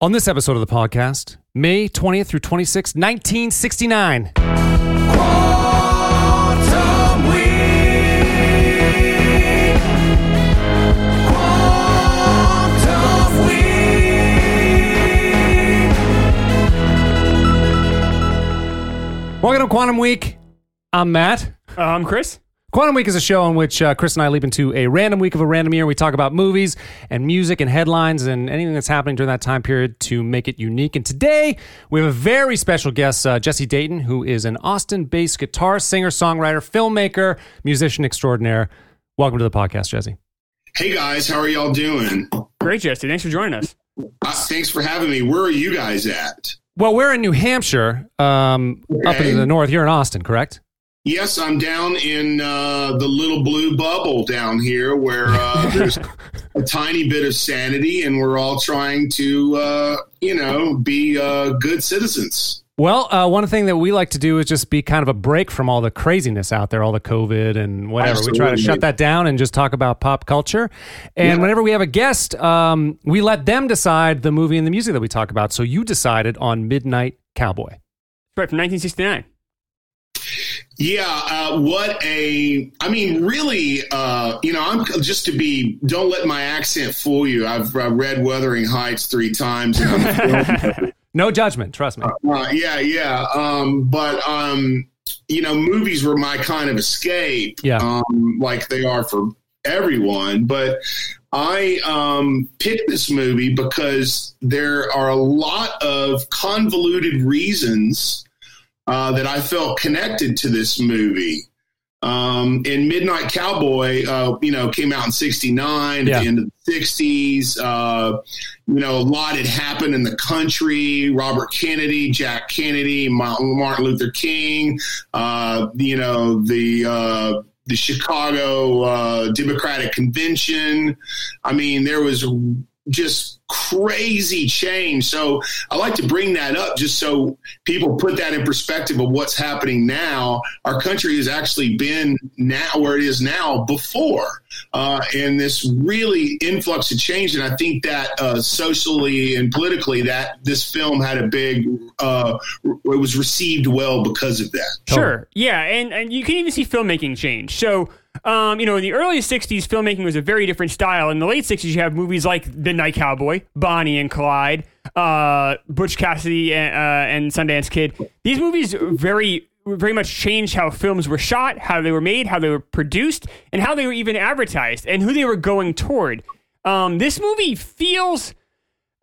On this episode of the podcast, May 20th through 26th, 1969. Quantum Week. Quantum Week. Welcome to Quantum Week. I'm Matt. Uh, I'm Chris. Quantum Week is a show in which uh, Chris and I leap into a random week of a random year. We talk about movies and music and headlines and anything that's happening during that time period to make it unique. And today we have a very special guest, uh, Jesse Dayton, who is an Austin-based guitar singer, songwriter, filmmaker, musician extraordinaire. Welcome to the podcast, Jesse. Hey guys, how are y'all doing? Great, Jesse. Thanks for joining us. Uh, thanks for having me. Where are you guys at? Well, we're in New Hampshire, um, up Okay. in the north. You're in Austin, correct? Yes, I'm down in uh, the little blue bubble down here where uh, there's a tiny bit of sanity and we're all trying to, uh, you know, be uh, good citizens. Well, uh, one thing that we like to do is just be kind of a break from all the craziness out there, all the COVID and whatever. We try to shut that down and just talk about pop culture. And Yeah. whenever we have a guest, um, we let them decide the movie and the music that we talk about. So you decided on Midnight Cowboy. Right from 1969. Yeah, uh, what a, I mean, really, uh, you know, I'm just to be, don't let my accent fool you. I've uh, read Wuthering Heights three times and I'm No judgment, trust me. Uh, yeah, yeah. Um, but um, you know, movies were my kind of escape. Yeah. Um, like they are for everyone. But I um, picked this movie because there are a lot of convoluted reasons uh, that I felt connected to this movie. Um, and Midnight Cowboy, uh, you know, came out in '69 Yeah. at the end of the '60s. Uh, you know, a lot had happened in the country. Robert Kennedy, Jack Kennedy, Martin Luther King. Uh, you know, the uh, the Chicago uh, Democratic Convention. I mean, there was just crazy change. So I like to bring that up just so people put that in perspective of what's happening now. Our country has actually been now where it is now before, uh, and this really influx of change. And I think that uh, socially and politically, that this film had a big, uh, it was received well because of that. Sure. Yeah, and, and you can even see filmmaking change. So, um, you know, in the early 60s, filmmaking was a very different style. In the late 60s, you have movies like Midnight Cowboy, Bonnie and Clyde, uh, Butch Cassidy and, uh, and Sundance Kid. These movies very very much changed how films were shot, how they were made, how they were produced, and how they were even advertised, and who they were going toward. Um, this movie feels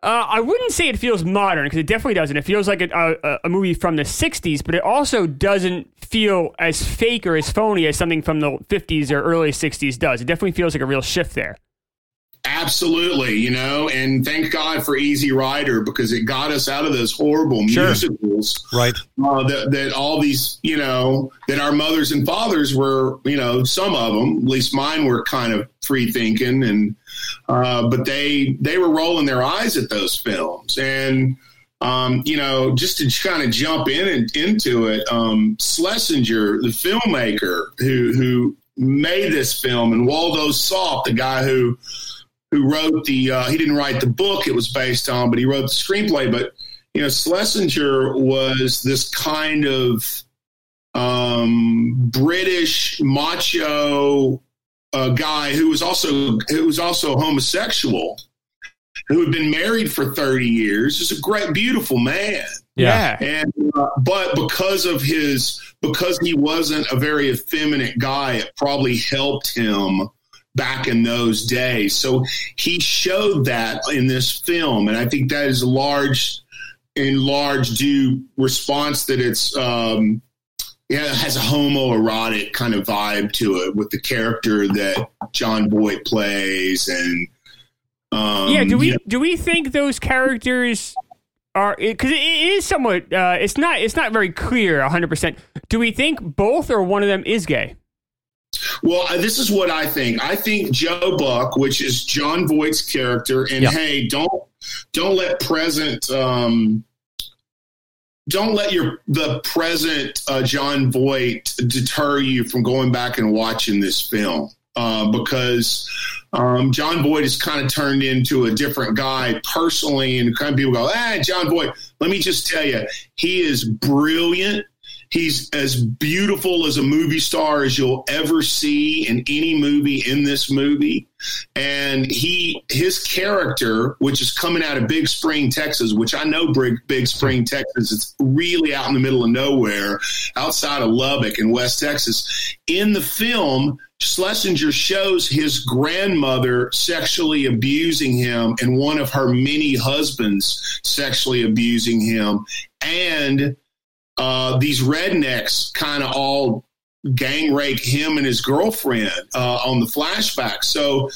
uh, I wouldn't say it feels modern because it definitely doesn't. It feels like a, a, a movie from the 60s, but it also doesn't feel as fake or as phony as something from the 50s or early 60s does. It definitely feels like a real shift there. Absolutely, you know, and thank God for Easy Rider because it got us out of those horrible Sure. musicals Right. uh, that that all these, you know, that our mothers and fathers were, you know, some of them, at least mine, were kind of free thinking, and uh, but they they were rolling their eyes at those films, and um, you know, just to kind of jump in and into it, um, Schlesinger, the filmmaker who who made this film, and Waldo Salt, the guy who who wrote the uh, he didn't write the book it was based on, but he wrote the screenplay. But you know, Schlesinger was this kind of um, British macho uh, guy who was also who was also homosexual, who had been married for thirty years. Is a great, beautiful man. Yeah. And uh, but because of his because he wasn't a very effeminate guy, it probably helped him back in those days. So he showed that in this film, and I think that is a large in large due response that it's um yeah, it has a homoerotic kind of vibe to it with the character that Jon Voight plays and um yeah, do we yeah. do we think those characters are because it, it is somewhat uh, it's not it's not very clear 100%. Do we think both or one of them is gay? Well, uh, this is what I think. I think Joe Buck, which is Jon Voight's character, and Yeah. hey, don't don't let present um, don't let your the present uh, Jon Voight deter you from going back and watching this film uh, because Um, Jon Voight has kind of turned into a different guy personally, and kind of people go, "Ah, Jon Voight." Let me just tell you, he is brilliant. He's as beautiful as a movie star as you'll ever see in any movie in this movie. And he, his character, which is coming out of Big Spring, Texas, which I know Big, Big Spring, Texas, it's really out in the middle of nowhere, outside of Lubbock in West Texas. In the film, Schlesinger shows his grandmother sexually abusing him and one of her many husbands sexually abusing him. And uh, these rednecks kind of all gang rape him and his girlfriend uh, on the flashback. So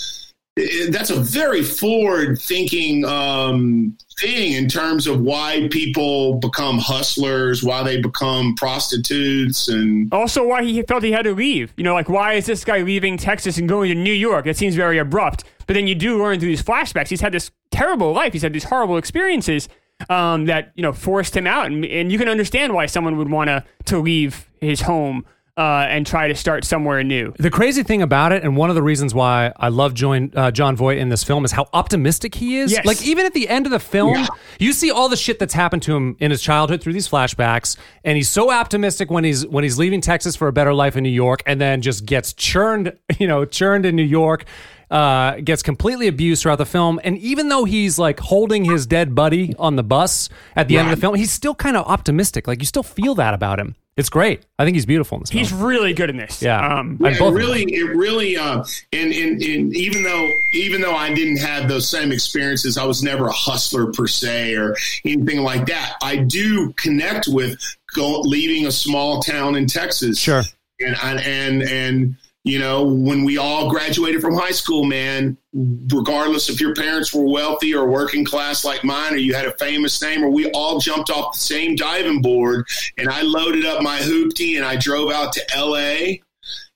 it, that's a very forward thinking um, thing in terms of why people become hustlers, why they become prostitutes, and Also, why he felt he had to leave. You know, like why is this guy leaving Texas and going to New York? That seems very abrupt. But then you do learn through these flashbacks, he's had this terrible life. He's had these horrible experiences um, that you know forced him out, and, and you can understand why someone would want to to leave his home uh, and try to start somewhere new. The crazy thing about it, and one of the reasons why I love Jon, uh, Jon Voight in this film, is how optimistic he is. Yes. Like even at the end of the film, Yeah. you see all the shit that's happened to him in his childhood through these flashbacks, and he's so optimistic when he's when he's leaving Texas for a better life in New York, and then just gets churned, you know, churned in New York. Uh, gets completely abused throughout the film, and even though he's like holding his dead buddy on the bus at the end of the film, he's still kind of optimistic. Like you still feel that about him. It's great. I think he's beautiful in this He's film. really good in this. Yeah. Um, Yeah, both- it really, it really, uh, and, and and even though even though I didn't have those same experiences, I was never a hustler per se or anything like that. I do connect with go, leaving a small town in Texas. Sure. and and and, and you know when we all graduated from high school, man, regardless if your parents were wealthy or working class like mine, or you had a famous name, or we all jumped off the same diving board, and I loaded up my hoopty and I drove out to L.A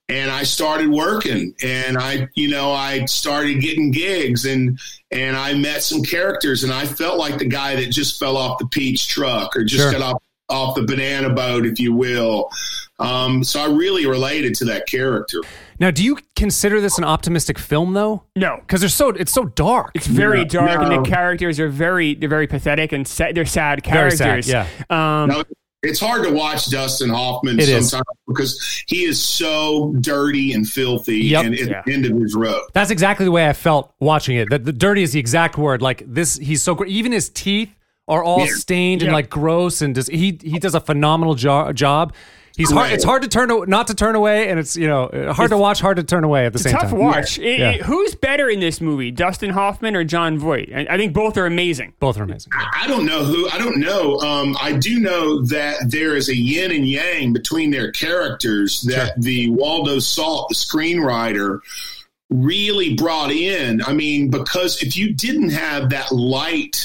and I started working and I you know I started getting gigs and and I met some characters and I felt like the guy that just fell off the peach truck or just Sure. got off off the banana boat if you will um, so I really related to that character Now, do you consider this an optimistic film though? no, Because they're so it's so dark. It's very No, dark, and the characters are very they're very pathetic and sad, they're sad Very sad, characters. yeah. Um, now, it's hard to watch Dustin Hoffman It is. sometimes because he is so dirty and filthy Yep. and at Yeah. the end of his rope That's exactly the way I felt watching it. That the dirty is the exact word. Like this, he's so great. Even his teeth are all Yeah. stained and like gross, and does he he does a phenomenal jo- job. He's hard. It's hard to turn not to turn away, and it's you know hard to watch, hard to turn away at the it's a same tough time. watch. It- Yeah. it- who's better in this movie, Dustin Hoffman or Jon Voight? I, I think both are amazing. Both are amazing. I don't know who. I don't know. Um, I do know that there is a yin and yang between their characters that the Waldo Salt, the screenwriter, really brought in. I mean, because if you didn't have that light,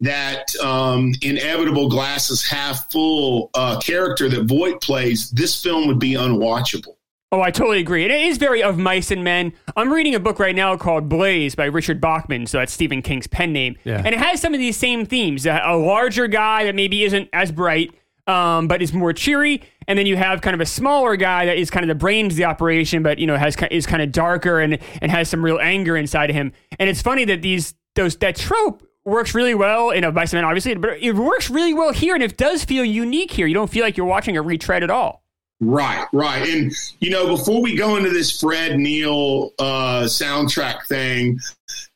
that um, inevitable glasses half full uh, character that Voight plays, this film would be unwatchable. Oh, I totally agree. And it is very of mice and men. I'm reading a book right now called Blaze by Richard Bachman, so that's Stephen King's pen name. Yeah. And it has some of these same themes. A, a larger guy that maybe isn't as bright, um, but is more cheery. And then you have kind of a smaller guy that is kind of the brains of the operation, but you know has is kind of darker and and has some real anger inside of him. And it's funny that these those that trope works really well in a Mice and obviously, but it works really well here, and it does feel unique here. You don't feel like you're watching a retread at all. Right, right. And, you know, before we go into this Fred Neil uh, soundtrack thing,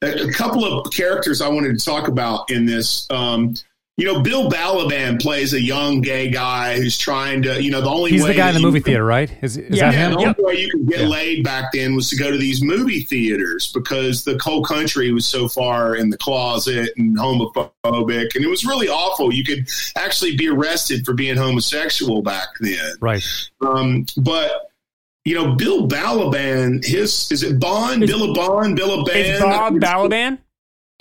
a, a couple of characters I wanted to talk about in this. Um, you know, Bill Balaban plays a young gay guy who's trying to, you know, the only He's way the guy in the movie could- theater, right? Is, is Yeah, that him? the only way you could get Yeah. laid back then was to go to these movie theaters because the whole country was so far in the closet and homophobic, and it was really awful. You could actually be arrested for being homosexual back then. Right. Um, but you know, Bill Balaban, his is it Bond? It's- Billabon, Billaban? It's Bob Balaban.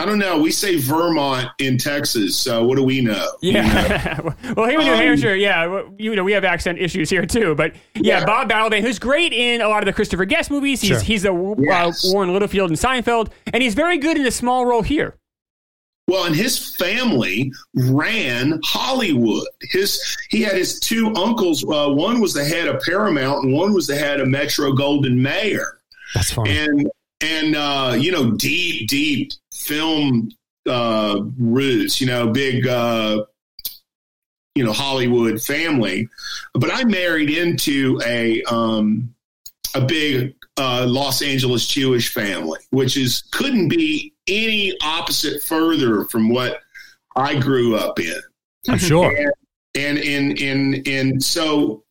I don't know. We say Vermont in Texas, so what do we know? Yeah. well, here in New Um, Hampshire, yeah, you know, we have accent issues here too. But yeah, Yeah. Bob Balaban, who's great in a lot of the Christopher Guest movies. He's Sure. he's the Yes. uh, Warren Littlefield and Seinfeld, and he's very good in a small role here. Well, and his family ran Hollywood. His he had his two uncles. Uh, one was the head of Paramount, and one was the head of Metro Goldwyn Mayer. That's funny. And and uh, you know, deep, deep film uh, roots. You know, big. Uh, you know Hollywood family, but I married into a um, a big uh, Los Angeles Jewish family, which is couldn't be any opposite further from what I grew up in. I'm sure. And and and and so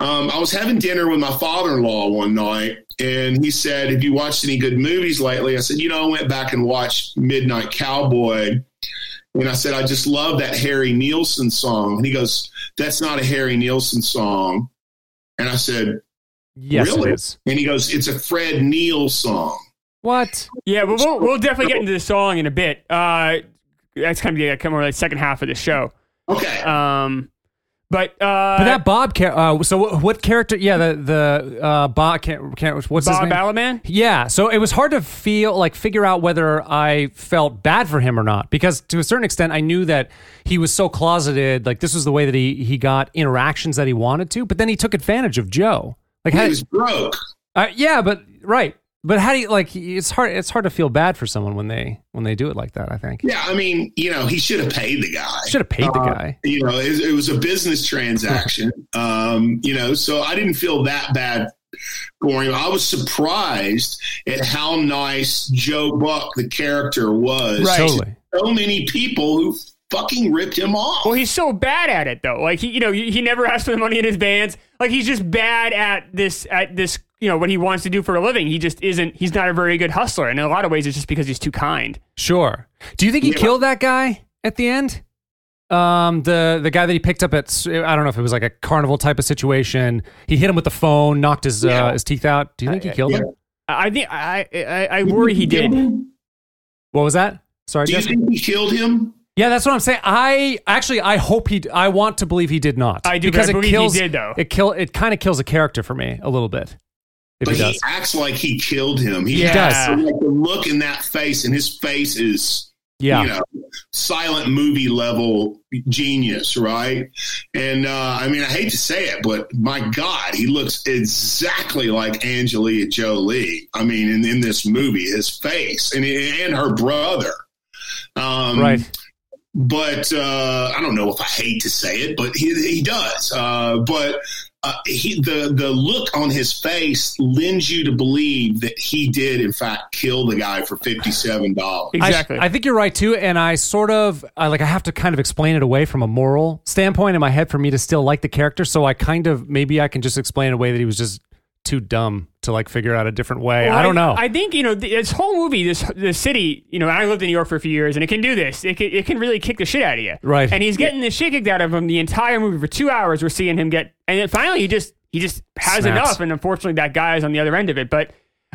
um, I was having dinner with my father-in-law one night, and he said, "Have you watched any good movies lately?" I said, "You know, I went back and watched Midnight Cowboy." And I said, I just love that Harry Nilsson song. And he goes, That's not a Harry Nilsson song. And I said, Yes, Really? it is. And he goes, It's a Fred Neil song. What? Yeah, but we'll we'll definitely get into the song in a bit. Uh, that's kind of the kind of like second half of the show. Okay. Um, but uh, But that Bob, char- uh, so what, what character? Yeah, the the uh, Bob. Can't, can't, what's his Bob name? Balaban. Yeah, so it was hard to feel like figure out whether I felt bad for him or not because to a certain extent I knew that he was so closeted, like this was the way that he he got interactions that he wanted to, but then he took advantage of Joe. Like how, he was broke. uh, yeah, but right. But how do you like it's hard it's hard to feel bad for someone when they when they do it like that, I think. Yeah, I mean, you know, he should have paid the guy. Should have paid the Uh, guy. You know, it, it was a business transaction. um, you know, so I didn't feel that bad for him. I was surprised at how nice Joe Buck, the character, was. Right. Totally. So many people who fucking ripped him off. Well, he's so bad at it though. Like he, you know, he, he never asks for the money in his bands. Like he's just bad at this at this. You know what he wants to do for a living. He just isn't. He's not a very good hustler. And in a lot of ways, it's just because he's too kind. Sure. Do you think he Yeah. killed that guy at the end? Um, the the guy that he picked up at I don't know if it was like a carnival type of situation. He hit him with the phone, knocked his uh, his teeth out. Do you think he killed yeah. him? I I think I I, I worry he did. Do What was that? Sorry, you Jesse. think he killed him? Yeah, that's what I'm saying. I actually I hope he. I want to believe he did not. I do, but because I it believe he kills. did, though. It kill. It kind of kills a character for me a little bit. If But he he, acts like he killed him. He Yeah. does. Like the look in that face, and his face is Yeah. you know, silent movie level genius, right? And uh, I mean, I hate to say it, but my God, he looks exactly like Angelina Jolie. I mean, in, in this movie, his face and and her brother. Um, right. but uh, I don't know if I hate to say it, but he, he does. Uh, but uh, he, the the look on his face lends you to believe that he did, in fact, kill the guy for fifty seven dollars. I- Exactly. I, think you're right too, and I sort of I, like I have to kind of explain it away from a moral standpoint in my head for me to still like the character. So I kind of maybe I can just explain away that he was just too dumb to like figure out a different way. Well, I don't know. I think you know th- this whole movie, this the city. You know, I lived in New York for a few years, and it can do this. It can, it can really kick the shit out of you. Right. And he's getting the shit kicked out of him the entire movie for two hours. We're seeing him get, and then finally he just he just has Snaps. enough, and unfortunately that guy is on the other end of it. But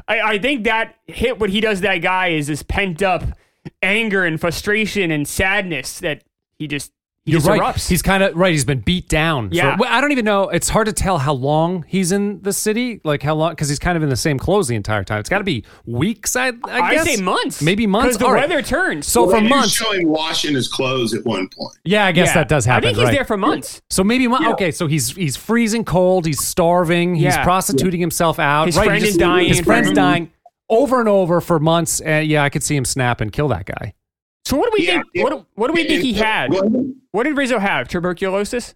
I, I think that hit what he does to that guy is this pent up anger and frustration and sadness that he just he You're just right. erupts. He's kind of right. He's been beat down. for- Yeah. well, I don't even know. It's hard to tell how long he's in the city. Like how long? Because he's kind of in the same clothes the entire time. It's got to be weeks. I, I I guess say months, Maybe months. because the All right. weather turns. So for months. show him washing his clothes at one point. Yeah, I guess Yeah. that does happen. I think he's right. there for months. So maybe mon- okay. So he's he's freezing cold. He's starving. He's Yeah. prostituting himself out. His right, friend he is dying His friend's dying over and over for months. And yeah, I could see him snap and kill that guy. So what do we Yeah, think? yeah. What, what do we think he had? What did Rizzo have? Tuberculosis?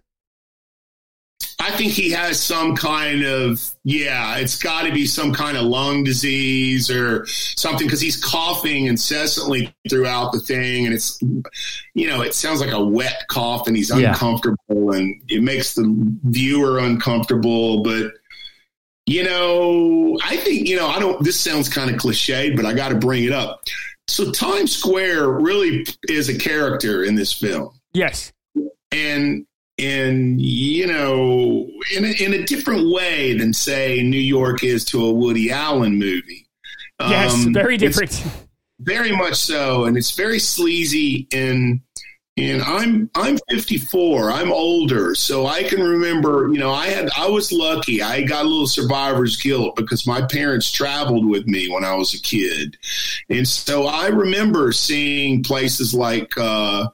I think he has some kind of yeah. It's got to be some kind of lung disease or something because he's coughing incessantly throughout the thing, and it's you know it sounds like a wet cough, and he's Yeah. uncomfortable, and it makes the viewer uncomfortable. But you know, I think you know I don't. This sounds kind of cliched, but I got to bring it up. So Times Square really is a character in this film Yes. and and you know in a, in a different way than say New York is to a Woody Allen movie. Yes. Um, very different. very much so, and it's very sleazy. And and I'm I'm 54. I'm older, so I can remember. You know, I had I was lucky. I got a little survivor's guilt because my parents traveled with me when I was a kid, and so I remember seeing places like. Uh,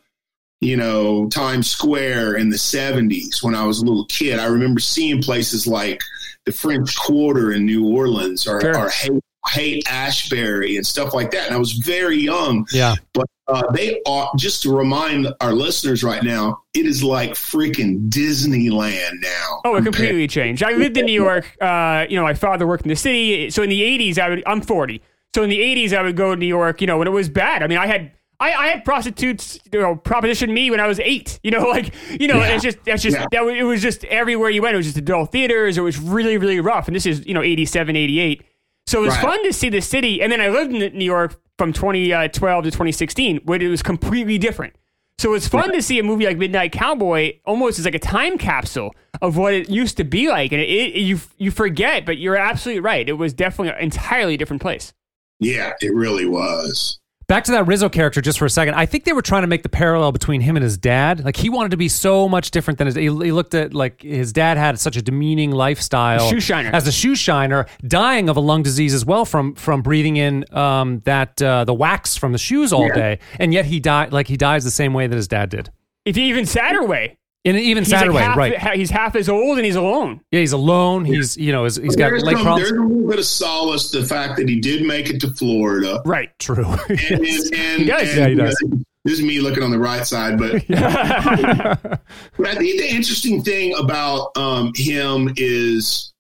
you know, Times Square in the 70s when I was a little kid. I remember seeing places like the French Quarter in New Orleans or, Sure. or Hay Haight Ashbury and stuff like that. And I was very young. Yeah. But uh, they are just to remind our listeners right now, it is like freaking Disneyland now. Oh, it completely changed. I lived in New York. Uh, you know, my father worked in the city. So in the '80s, I would. I'm 40. So in the '80s, I would go to New York. You know, when it was bad. I mean, I had. I, I had prostitutes, you know, proposition me when I was eight. You know, like, you know, Yeah. it's just, that's just, Yeah. that, it was just everywhere you went. It was just adult theaters. It was really, really rough. And this is, you know, 87, 88. So it was Right. fun to see the city. And then I lived in New York from 2012 uh, to 2016, where it was completely different. So it's fun to see a movie like Midnight Cowboy almost as like a time capsule of what it used to be like, and it, it, you you forget, but you're absolutely right. It was definitely an entirely different place. Yeah, it really was. Back to that Rizzo character just for a second. I think they were trying to make the parallel between him and his dad. Like he wanted to be so much different than his. He, he looked at like his dad had such a demeaning lifestyle, Shoe shiner. as a shoe shiner, dying of a lung disease as well from from breathing in um, that uh, the wax from the shoes all Yeah. day, and yet he died like he dies the same way that his dad did. If you even sadder way, In even he's sadder like way, half, right? he's half as old and he's alone. Yeah, he's alone. He's you know he's, he's got there's, leg some- problems. there's a little bit of solace the fact that he did make it to Florida. Right. True. And, and, and, He does. and, Yeah, he does. uh, this is me looking on the right side, but But I think the interesting thing about um, him is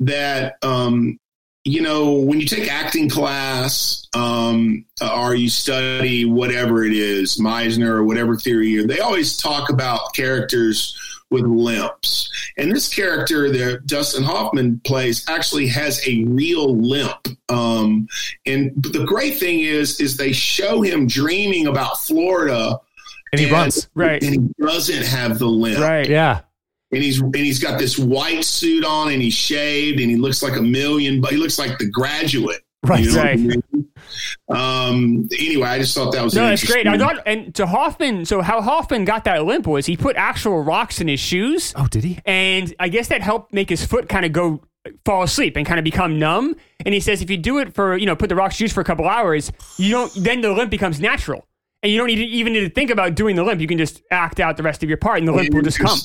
that um, you know when you take acting class um, or you study whatever it is, Meisner or whatever theory, they always talk about characters with limps, and this character that Dustin Hoffman plays actually has a real limp. Um, and the great thing is, is they show him dreaming about Florida. and he runs. Right. And he doesn't have the limp. Right. Yeah. And he's and he's got this white suit on and he's shaved and he looks like a million but he looks like the graduate. Right. You know what I Right. mean? Um anyway, I just thought that was No, that's great. I thought, and to Hoffman, so how Hoffman got that limp was he put actual rocks in his shoes, Oh, did he? and I guess that helped make his foot kind of go fall asleep and kind of become numb. And he says if you do it for you know put the rocks in shoes for a couple hours, you don't then the limp becomes natural, and you don't need to, even need to think about doing the limp. You can just act out the rest of your part, and the limp will just come.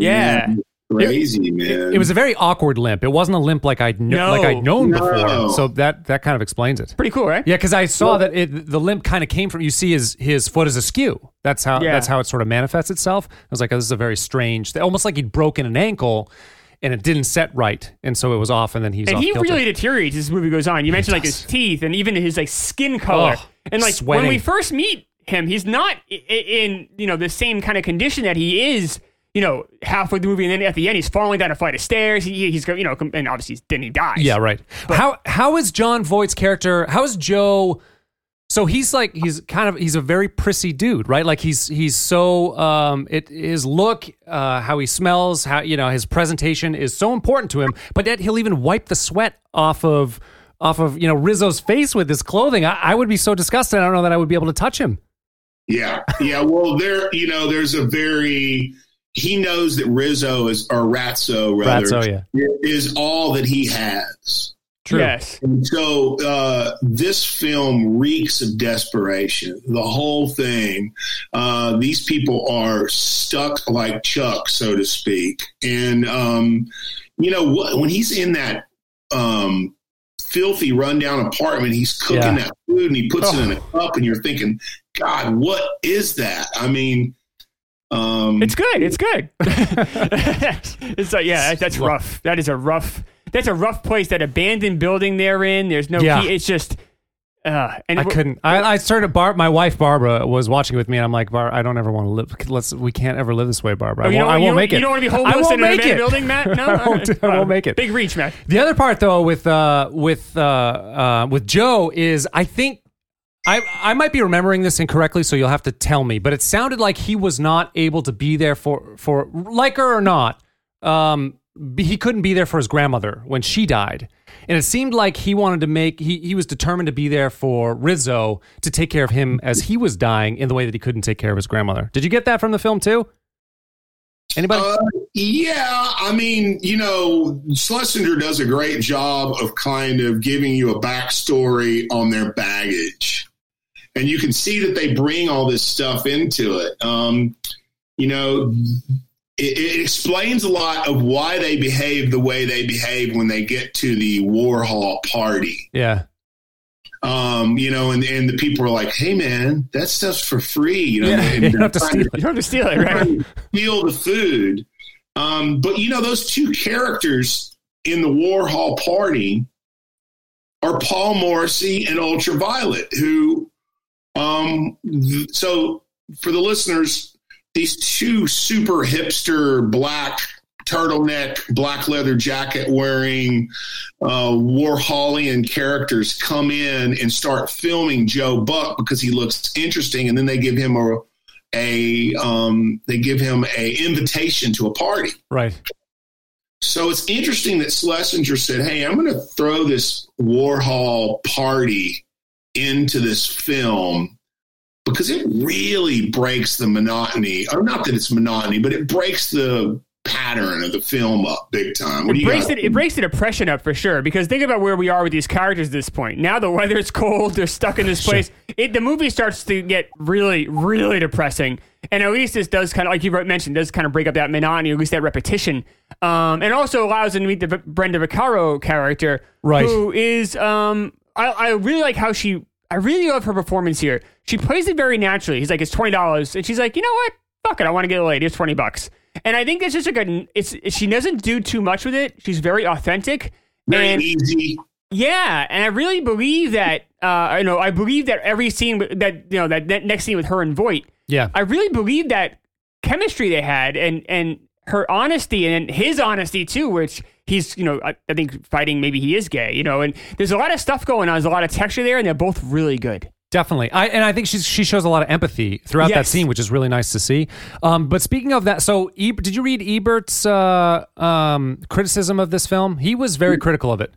Yeah. Crazy, man. It was a very awkward limp. It wasn't a limp like I'd kn- No. like I'd known No. before. So that that kind of explains it. Pretty cool, right? Yeah, because I saw that it, the limp kind of came from. You see, his his foot is askew. That's how Yeah. that's how it sort of manifests itself. I was like, oh, this is a very strange, almost like he'd broken an ankle, and it didn't set right, and so it was off, and then he's And off he kilter. really deteriorates as this movie goes on. You mentioned like his teeth and even his like skin color. Oh, and like sweating. when we first meet him, he's not in you know the same kind of condition that he is. You know, halfway through the movie, and then at the end, he's falling down a flight of stairs. He, he's you know, and obviously then he dies. Yeah, right. how how is Jon Voight's character? How is Joe? So he's like he's kind of he's a very prissy dude, right? Like he's he's so um it his look, uh how he smells, how you know his presentation is so important to him, but yet he'll even wipe the sweat off of off of you know Rizzo's face with his clothing. I, I would be so disgusted. I don't know that I would be able to touch him. Yeah, yeah. Well, there, you know, there's a very. He knows that Rizzo is or Ratso rather Ratso, yeah. is all that he has. True. Yes. And so uh, this film reeks of desperation. The whole thing. Uh, these people are stuck like Chuck, so to speak. And um, you know what? When he's in that um, filthy, rundown apartment, he's cooking Yeah. that food and he puts it in a Oh. cup, and you're thinking, God, what is that? I mean. Um, It's good. It's good. it's like, yeah, that's rough. That is a rough. That's a rough place. That abandoned building they're in. There's no Yeah. key. It's just. Uh, and I couldn't. I, I started. Bar, my wife Barbara was watching with me, and I'm like, Bar, I don't ever want to live. Let's. We can't ever live this way, Barbara. I Oh, you won't, I won't make it. You don't want to be I homeless in an make abandoned it. building, Matt? No, I won't, I Uh, won't make it. Big reach, Matt. The other part, though, with uh, with uh, uh, with Joe is I think I I might be remembering this incorrectly, so you'll have to tell me. But it sounded like he was not able to be there for for like her or not. Um, he couldn't be there for his grandmother when she died, and it seemed like he wanted to make he he was determined to be there for Rizzo to take care of him as he was dying in the way that he couldn't take care of his grandmother. Did you get that from the film too? Anybody? Uh, yeah, I mean, you know, Schlesinger does a great job of kind of giving you a backstory on their baggage. And you can see that they bring all this stuff into it. Um, you know, it, it explains a lot of why they behave the way they behave when they get to the Warhol party. Yeah. Um, you know, and, and the people are like, "Hey, man, that stuff's for free." You know, Yeah, you don't have to steal You don't have to steal it, right? steal the food. Um, but you know, those two characters in the Warhol party are Paul Morrissey and Ultra Violet, who, um, th- so for the listeners, these two super hipster black turtleneck, black leather jacket wearing uh, Warholian characters come in and start filming Joe Buck because he looks interesting, and then they give him a a um, they give him a invitation to a party. Right. So it's interesting that Schlesinger said, "Hey, I'm going to throw this Warhol party into this film because it really breaks the monotony. Or not that it's monotony, but it breaks the pattern of the film up big time." What do It you breaks got? it. It breaks the depression up for sure. Because think about where we are with these characters at this point. Now the weather's cold. They're stuck in this place. It, the movie starts to get really, really depressing. And at least this does kind of, like you mentioned, does kind of break up that monotony, at least that repetition. Um, and also allows them to meet the V- Brenda Vaccaro character, Right. Who is, um, I, I really like how she. I really love her performance here. She plays it very naturally. He's like, it's twenty dollars, and she's like, you know what? Fuck it, I want to get laid. It's twenty bucks. And I think that's just like a. Good. It's she doesn't do too much with it. She's very authentic. Very and easy. yeah, and I really believe that. Uh, you know, I believe that every scene that you know that, that next scene with her and Voight. Yeah. I really believe that chemistry they had and and her honesty and his honesty too, which he's you know I, I think fighting maybe he is gay, you know, and there's a lot of stuff going on. There's a lot of texture there, and they're both really good. Definitely, I and I think she's she shows a lot of empathy throughout that scene, which is really nice to see. Um, but speaking of that, so e- did you read Ebert's uh, um, criticism of this film? He was very critical of it.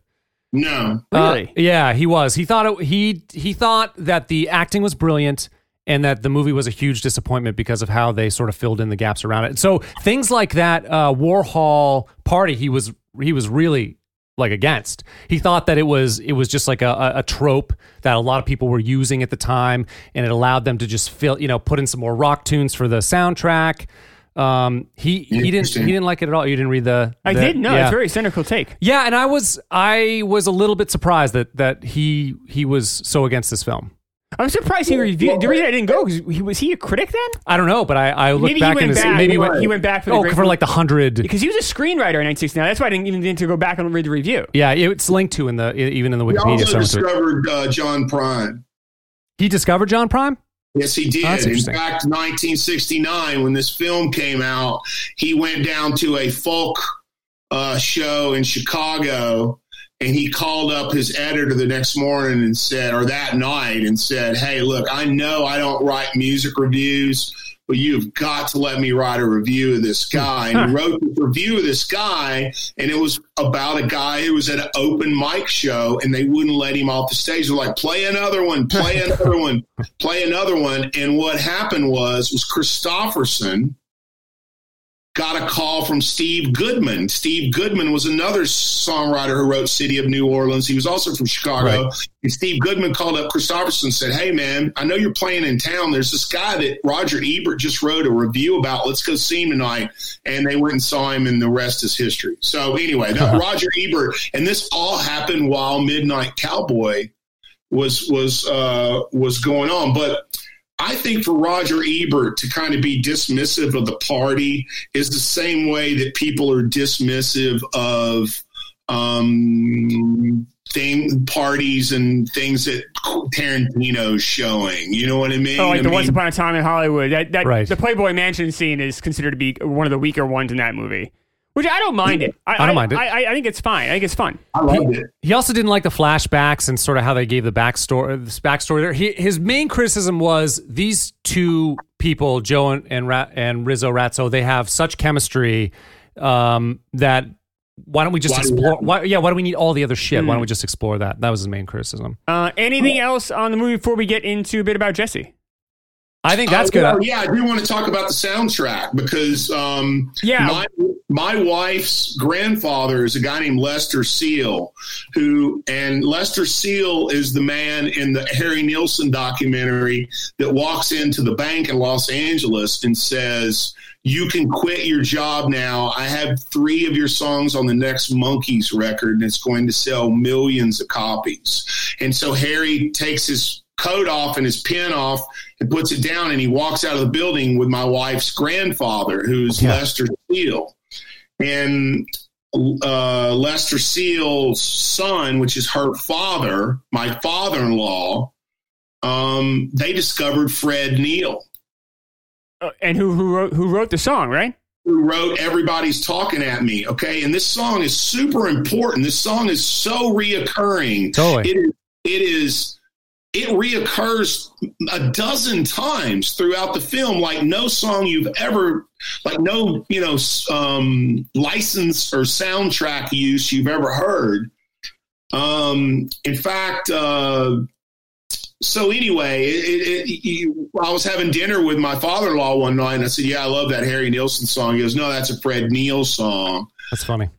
No. Uh, Really? yeah, he was. He thought it, he he thought that the acting was brilliant and that the movie was a huge disappointment because of how they sort of filled in the gaps around it. So things like that uh, Warhol party, he was he was really like against. He thought that it was it was just like a, a, a trope that a lot of people were using at the time, and it allowed them to just fill you know put in some more rock tunes for the soundtrack. Um, he he didn't he didn't like it at all. You didn't read the. I did no, yeah. it's a very cynical take. Yeah, and I was I was a little bit surprised that that he he was so against this film. I'm surprised he reviewed. The reason I didn't go because he was he a critic then? I don't know, but I I looked Maybe he back went in back. maybe he, went, went, he went back for the oh great for like the hundred. because he was a screenwriter in 1969. That's why I didn't even need to go back and read the review. Yeah, it's linked to in the even in the He Wikipedia. also so I went discovered uh, John Prine. He discovered John Prine. Yes, he did. That's In interesting. fact, 1969, when this film came out, he went down to a folk uh, show in Chicago and he called up his editor the next morning and said, or that night, and said, Hey, look, I know I don't write music reviews, but you've got to let me write a review of this guy. And he wrote the review of this guy, and it was about a guy who was at an open mic show, and they wouldn't let him off the stage. They're like, play another one, play another one, play another one. And what happened was, was Kristofferson got a call from Steve Goodman. Steve Goodman was another songwriter who wrote City of New Orleans. He was also from Chicago. Right. And Steve Goodman called up Kristofferson and said, Hey, man, I know you're playing in town. There's this guy that Roger Ebert just wrote a review about. Let's go see him tonight. And they went and saw him, and the rest is history. So, anyway, that Roger Ebert, and this all happened while Midnight Cowboy was was uh, was going on. But I think for Roger Ebert to kind of be dismissive of the party is the same way that people are dismissive of um, thing parties and things that Tarantino's showing. You know what I mean? Oh, like I the mean, Once Upon a Time in Hollywood. That that Right. the Playboy Mansion scene is considered to be one of the weaker ones in that movie. Which I don't mind it. I, I don't mind it. I, I think it's fine. I think it's fun. I loved it. He also didn't like the flashbacks and sort of how they gave the backstory. This backstory there. He, his main criticism was these two people, Joe and and, Ra- and Rizzo Razzo, they have such chemistry um, that why don't we just Why do we explore? Why, yeah, why do we need all the other shit? Why don't we just explore that? That was his main criticism. Uh, anything else on the movie before we get into a bit about Jesse? I think that's Uh, good. well, yeah, I do want to talk about the soundtrack because um, Yeah. my my wife's grandfather is a guy named Lester Sill, who and Lester Sill is the man in the Harry Nilsson documentary that walks into the bank in Los Angeles and says, "You can quit your job now. I have three of your songs on the next Monkees record, and it's going to sell millions of copies." And so Harry takes his coat off and his pen off and puts it down, and he walks out of the building with my wife's grandfather, who's Yeah. Lester Sill and uh, Lester Sill's son, which is her father, my father-in-law, um, they discovered Fred Neil, Uh, and who who wrote who wrote the song, right? who wrote "Everybody's Talking at Me." Okay, and this song is super important. This song is so reoccurring. Totally. It is. It is. It reoccurs a dozen times throughout the film, like no song you've ever, like no you know um, license or soundtrack use you've ever heard. Um, in fact, uh, so anyway, it, it, you, I was having dinner with my father-in-law one night, and I said, "Yeah, I love that Harry Nilsson song." He goes, "No, that's a Fred Neil song." That's funny.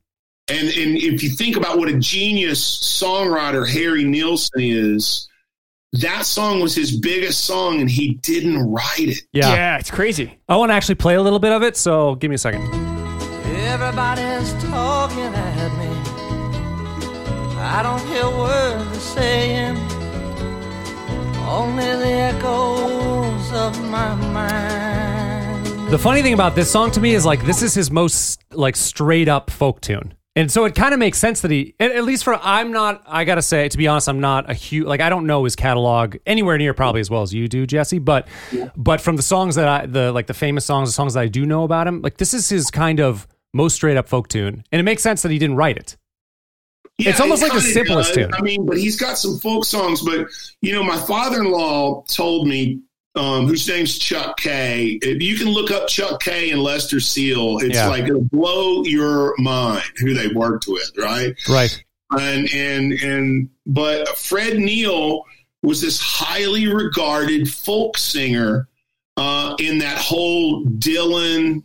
And and if you think about what a genius songwriter Harry Nilsson is, that song was his biggest song, and he didn't write it. Yeah. it's crazy. I want to actually play a little bit of it, so give me a second. Everybody's talking at me. I don't hear words they're saying, only the echoes of my mind. The funny thing about this song to me is like this is his most like straight up folk tune. And so it kind of makes sense that he, at at least for, I'm not, I gotta say, to be honest, I'm not a huge, like, I don't know his catalog anywhere near probably as well as you do, Jesse. But, but from the songs that I, the, like the famous songs, the songs that I do know about him, like this is his kind of most straight up folk tune. And it makes sense that he didn't write it. Yeah, It's almost it like the simplest does. tune. I mean, but he's got some folk songs. But you know, my father-in-law told me, um, whose name's Chuck Kaye. If you can look up Chuck Kaye and Lester Sill, it's Yeah. like it'll blow your mind who they worked with, right? Right. and and and but Fred Neil was this highly regarded folk singer uh, in that whole Dylan,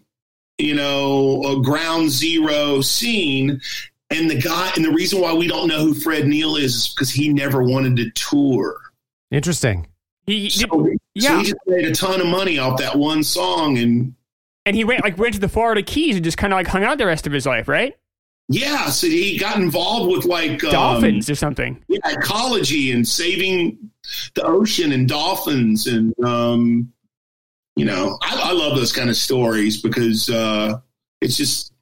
you know, uh, Ground Zero scene. And the guy, and the reason why we don't know who Fred Neil is is because he never wanted to tour. Interesting. He, he- So, so yeah. he just made a ton of money off that one song, and and he went like went to the Florida Keys and just kind of like hung out the rest of his life, right? yeah, so he got involved with like um, Dolphins or something. yeah, ecology and saving the ocean and dolphins and um, you know I, I love those kind of stories because uh, it's just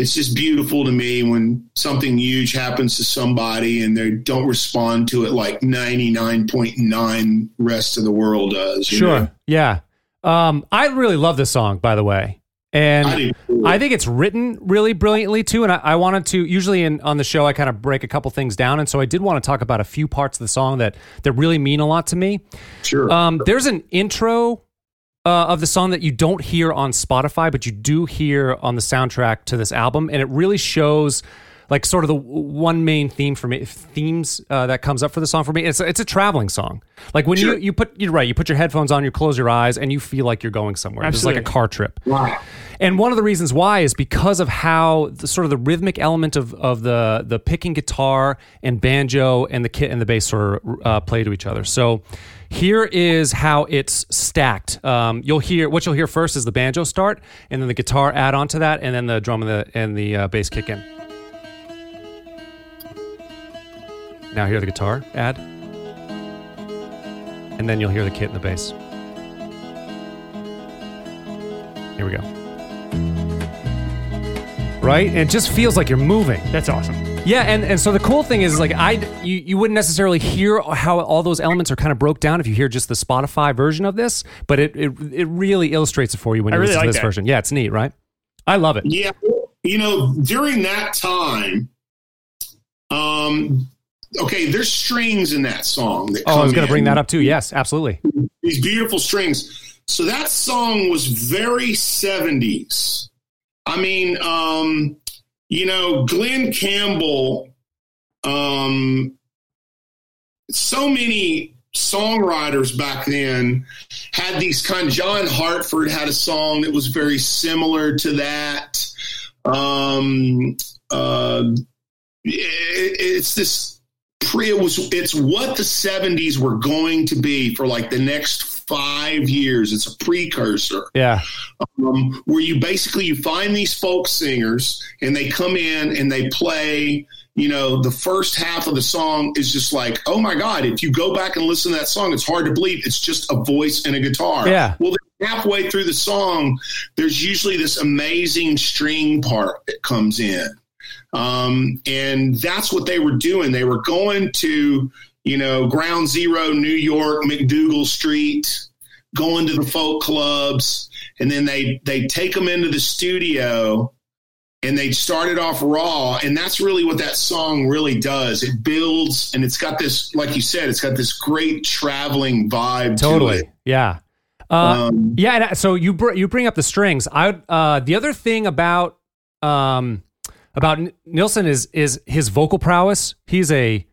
it's just beautiful to me when something huge happens to somebody and they don't respond to it like 99.9 rest of the world does Sure. know? Yeah. Um, I really love this song, by the way. And I. I think it's written really brilliantly too. And I, I wanted to usually in on the show I kind of break a couple things down, and so I did want to talk about a few parts of the song that that really mean a lot to me. sure Um, there's an intro uh, of the song that you don't hear on Spotify, but you do hear on the soundtrack to this album, and it really shows like sort of the one main theme for me themes uh, that comes up for the song for me. It's it's a traveling song. Like when Sure. you you put you're right, you put your headphones on, you close your eyes, and you feel like you're going somewhere. It's like a car trip. wow. And one of the reasons why is because of how the, sort of the rhythmic element of, of the the picking guitar and banjo and the kit and the bass sort of uh, play to each other. So here is how it's stacked. Um, you'll hear what you'll hear first is the banjo start, and then the guitar add on to that, and then the drum and the and the uh, bass kick in. Now hear the guitar add, and then you'll hear the kit and the bass. Here we go right? And it just feels like you're moving. That's awesome. Yeah, and, and so the cool thing is like I you, you wouldn't necessarily hear how all those elements are kind of broke down if you hear just the Spotify version of this, but it it, it really illustrates it for you when I you really listen like to this that. version. Yeah, it's neat, right? I love it. Yeah, you know, during that time, um, okay, there's strings in that song. That Oh, I was going to bring that up too. Yes, absolutely. These beautiful strings. So that song was very 70s. I mean, um, you know, Glen Campbell, um, so many songwriters back then had these kind John Hartford had a song that was very similar to that. Um, uh, it, it's this pre. It was. It's what the '70s were going to be for like the next five years. It's a precursor Yeah. um, where you basically you find these folk singers and they come in and they play you know the first half of the song is just like oh my god if you go back and listen to that song it's hard to believe it's just a voice and a guitar Yeah. well halfway through the song there's usually this amazing string part that comes in um, and that's what they were doing they were going to you know ground zero new york MacDougal street going to the folk clubs and then they they take them into the studio and they started off raw and that's really what that song really does it builds and it's got this like you said it's got this great traveling vibe to Totally. it. Yeah. Uh, Um, yeah. And so you br- you bring up the strings. I uh, the other thing about um about Nilsson is is his vocal prowess. He's a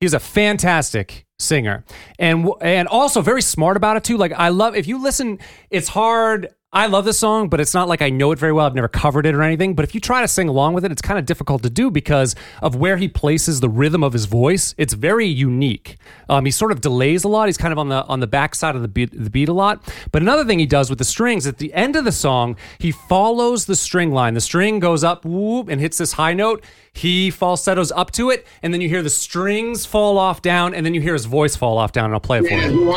he's a fantastic singer and and also very smart about it too. Like I love if you listen, it's hard. I love this song, but it's not like I know it very well. I've never covered it or anything. But if you try to sing along with it, it's kind of difficult to do because of where he places the rhythm of his voice. It's very unique. Um, he sort of delays a lot. He's kind of on the on the back side of the beat, the beat a lot. But another thing he does with the strings at the end of the song, he follows the string line. The string goes up whoop and hits this high note. He falsettos up to it, and then you hear the strings fall off down, and then you hear his voice fall off down. And I'll play it for you.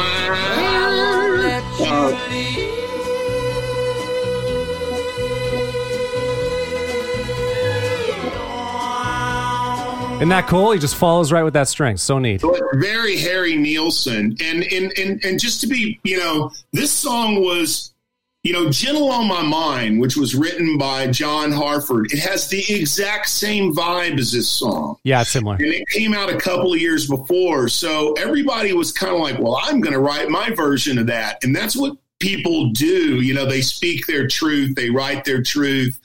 Isn't that cool? He just follows right with that string. So neat. very Harry Nilsson. And, and and and just to be, you know, this song was, you know, Gentle on My Mind, which was written by John Hartford. It has the exact same vibe as this song. Yeah, similar. And it came out a couple of years before. So everybody was kind of like, well, I'm going to write my version of that. And that's what people do. You know, they speak their truth, they write their truth.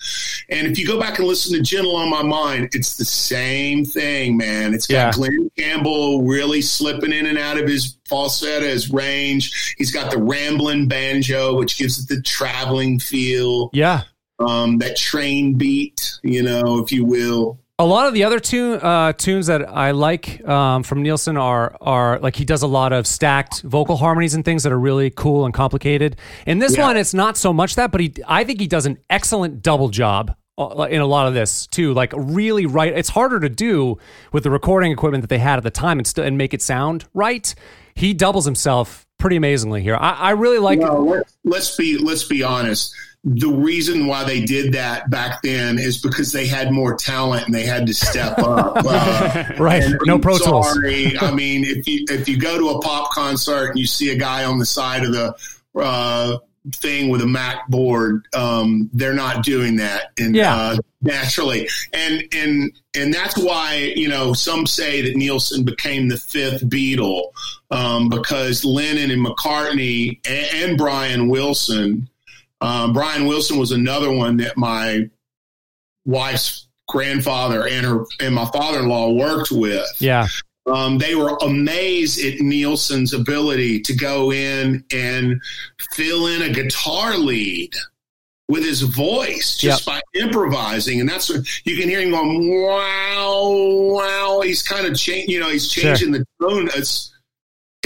And if you go back and listen to Gentle on My Mind, it's the same thing, man. It's got Yeah. Glen Campbell really slipping in and out of his falsetto, his range. He's got the rambling banjo, which gives it the traveling feel, Yeah. um, that train beat, you know, if you will. A lot of the other tune, uh, tunes that I like um, from Nilsson are are like he does a lot of stacked vocal harmonies and things that are really cool and complicated. In this Yeah. one, it's not so much that, but he I think he does an excellent double job uh, in a lot of this too. Like really right, it's harder to do with the recording equipment that they had at the time and, st- and make it sound right. He doubles himself pretty amazingly here. I, I really like. No, let's, let's be let's be honest. The reason why they did that back then is because they had more talent and they had to step up. Uh, Right, no I'm Pro Tools. I mean if you if you go to a pop concert and you see a guy on the side of the uh, thing with a Mac board, um, they're not doing that. And Yeah. uh, naturally, and and and that's why you know some say that Nilsson became the fifth Beatle um, because Lennon and McCartney and, and Brian Wilson. Um, Brian Wilson was another one that my wife's grandfather and her and my father-in-law worked with. Yeah, Um, they were amazed at Nilsson's ability to go in and fill in a guitar lead with his voice just by improvising, and that's what you can hear him going wow, wow. He's kind of changing, you know, he's Sure. changing the tone. It's